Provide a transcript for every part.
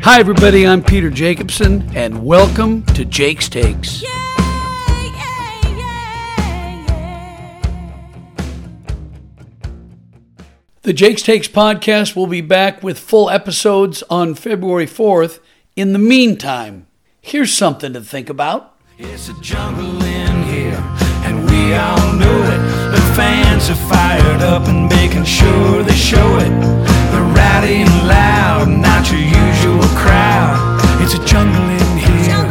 Hi, everybody. I'm Peter Jacobsen, and welcome to Jake's Takes. The Jake's Takes podcast will be back with full episodes on February 4th. In the meantime, here's something to think about. It's a jungle fired up and making sure they show it. They're rowdy and loud, not your usual crowd. It's a jungle in here,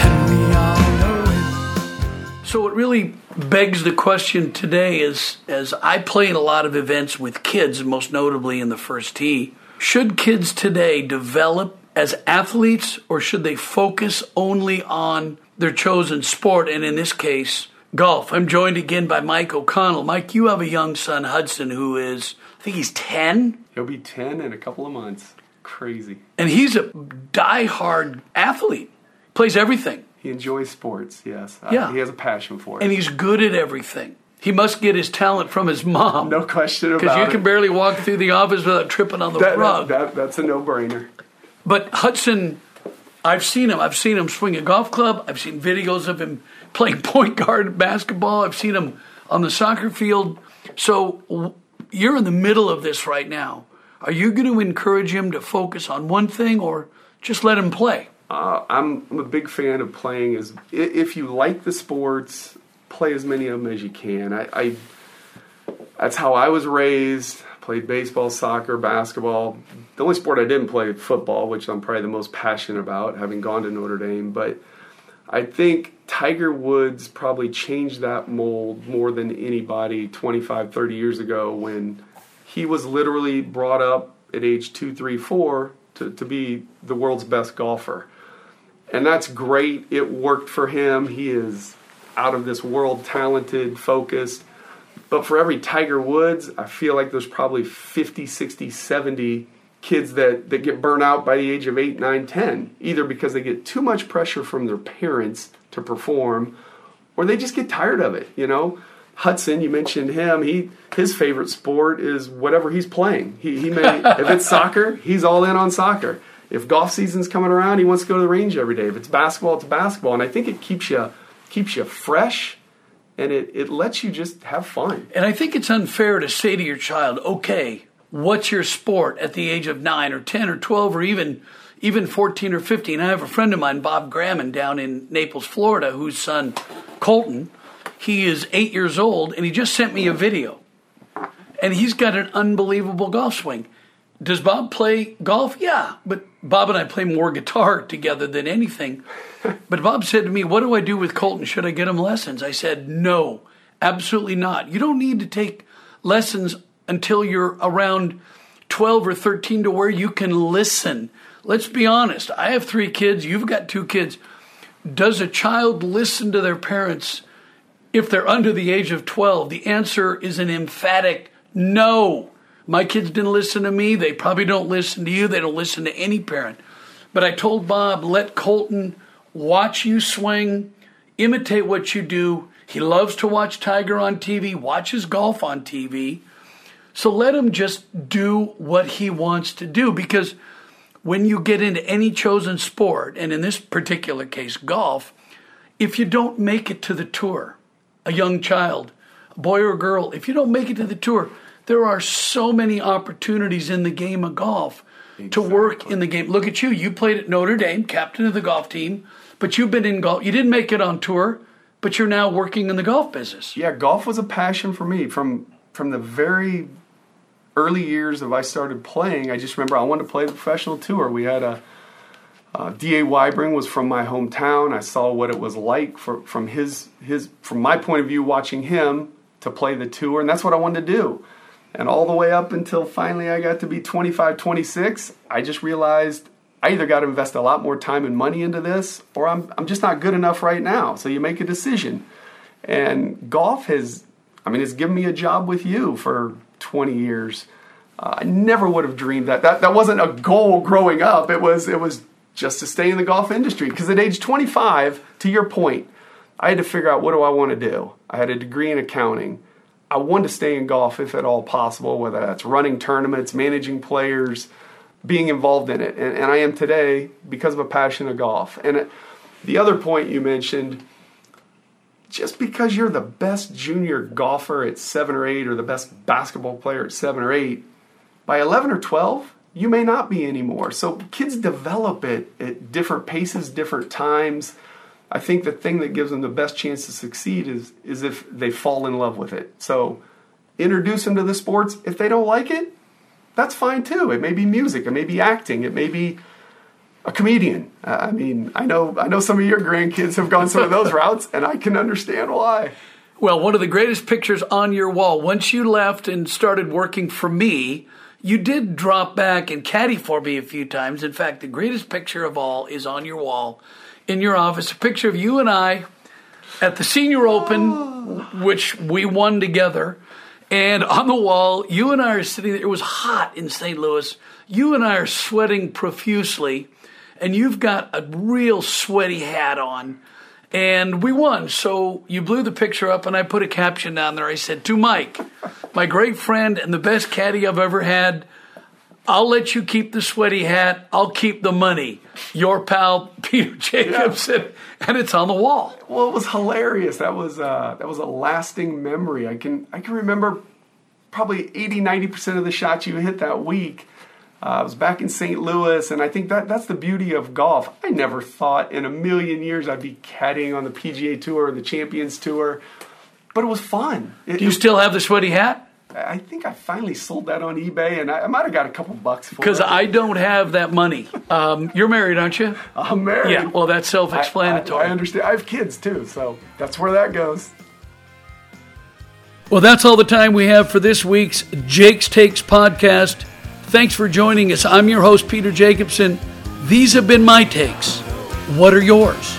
and we all know it. So it really begs the question today is as I play in a lot of events with kids, most notably in the first tee, should kids today develop as athletes or should they focus only on their chosen sport and in this case golf? I'm joined again by Mike O'Connell. Mike, you have a young son Hudson who is I think he's 10 He'll be 10 in a couple of months. Crazy. and he's a die-hard athlete. Plays everything. He enjoys sports, yes. Uh, Yeah. he has a passion for it. And he's good at everything. He must get his talent from his mom. no question about it. Because you can barely walk through the office without tripping on the that, rug. that, that- that's a no brainer. But Hudson, I've seen him. I've seen him swing a golf club. I've seen videos of him playing point guard basketball. I've seen him on the soccer field. So you're in the middle of this right now. Are you going to encourage him to focus on one thing or just let him play? Uh, I'm, I'm a big fan of playing as if you like the sports, play as many of them as you can. I, I that's how I was raised. Played baseball, soccer, basketball. The only sport I didn't play football, which I'm probably the most passionate about, having gone to Notre Dame. But I think Tiger Woods probably changed that mold more than anybody 25, 30 years ago when he was literally brought up at age two, three, four to, to be the world's best golfer. And that's great. It worked for him. He is out of this world talented, focused. But for every Tiger Woods, I feel like there's probably 50, 60, 70 kids that, that get burnt out by the age of 8, 9, 10, either because they get too much pressure from their parents to perform or they just get tired of it, you know? Hudson, you mentioned him. He his favorite sport is whatever he's playing. He, he may if it's soccer, he's all in on soccer. If golf season's coming around, he wants to go to the range every day. If it's basketball, it's basketball. And I think it keeps you keeps you fresh and it, it lets you just have fun. And I think it's unfair to say to your child, okay, what's your sport at the age of nine or 10 or 12 or even, even 14 or 15? I have a friend of mine, Bob Grammon, down in Naples, Florida, whose son, Colton, he is eight years old and he just sent me a video. And he's got an unbelievable golf swing. Does Bob play golf? Yeah, but Bob and I play more guitar together than anything. But Bob said to me, What do I do with Colton? Should I get him lessons? I said, No, absolutely not. You don't need to take lessons until you're around 12 or 13 to where you can listen. Let's be honest. I have three kids, you've got two kids. Does a child listen to their parents if they're under the age of 12? The answer is an emphatic no. My kids didn't listen to me. They probably don't listen to you. They don't listen to any parent. But I told Bob, let Colton watch you swing, imitate what you do. He loves to watch Tiger on TV, watches golf on TV. So let him just do what he wants to do because when you get into any chosen sport, and in this particular case, golf, if you don't make it to the tour, a young child, a boy or girl, if you don't make it to the tour, there are so many opportunities in the game of golf to work in the game. Look at you. You played at Notre Dame, captain of the golf team, but you've been in golf. You didn't make it on tour, but you're now working in the golf business. Yeah, golf was a passion for me from from the very early years of I started playing. I just remember I wanted to play the professional tour. We had a uh, D.A. Weibring was from my hometown. I saw what it was like for, from his his from my point of view, watching him to play the tour, and that's what I wanted to do. And all the way up until finally I got to be 25, 26, I just realized I either got to invest a lot more time and money into this, or I'm I'm just not good enough right now. So you make a decision. And golf has, I mean, it's given me a job with you for 20 years. Uh, I never would have dreamed that. That that wasn't a goal growing up. It was it was just to stay in the golf industry. Because at age 25, to your point, I had to figure out what do I want to do. I had a degree in accounting. I wanted to stay in golf if at all possible, whether that's running tournaments, managing players, being involved in it. And, and I am today because of a passion of golf. And the other point you mentioned, just because you're the best junior golfer at seven or eight or the best basketball player at seven or eight, by 11 or 12, you may not be anymore. So kids develop it at different paces, different times. I think the thing that gives them the best chance to succeed is is if they fall in love with it. So introduce them to the sports. If they don't like it, that's fine too. It may be music, it may be acting, it may be a comedian. Uh, I mean, I know I know some of your grandkids have gone some of those routes, and I can understand why. Well, one of the greatest pictures on your wall, once you left and started working for me, you did drop back and caddy for me a few times. In fact, the greatest picture of all is on your wall in your office a picture of you and I at the Senior Open, oh. which we won together. And on the wall, you and I are sitting there. It was hot in St. Louis. You and I are sweating profusely, and you've got a real sweaty hat on. And we won. So you blew the picture up, and I put a caption down there. I said, To Mike, my great friend and the best caddy I've ever had, I'll let you keep the sweaty hat. I'll keep the money. Your pal Peter Jacobsen. yeah. and it's on the wall. Well, it was hilarious. That was uh, that was a lasting memory. I can I can remember probably 80 90 percent of the shots you hit that week. Uh, I was back in St. Louis, and I think that that's the beauty of golf. I never thought in a million years I'd be caddying on the PGA Tour or the Champions Tour, but it was fun. It, Do you still have the sweaty hat? I think I finally sold that on eBay, and I, I might have got a couple bucks for it. Because I don't have that money. Um, you're married, aren't you? I'm married. Yeah. Well, that's self-explanatory. I, I, I understand. I have kids too, so that's where that goes. Well, that's all the time we have for this week's Jake's Takes podcast. Thanks for joining us. I'm your host, Peter Jacobsen. These have been my takes. What are yours?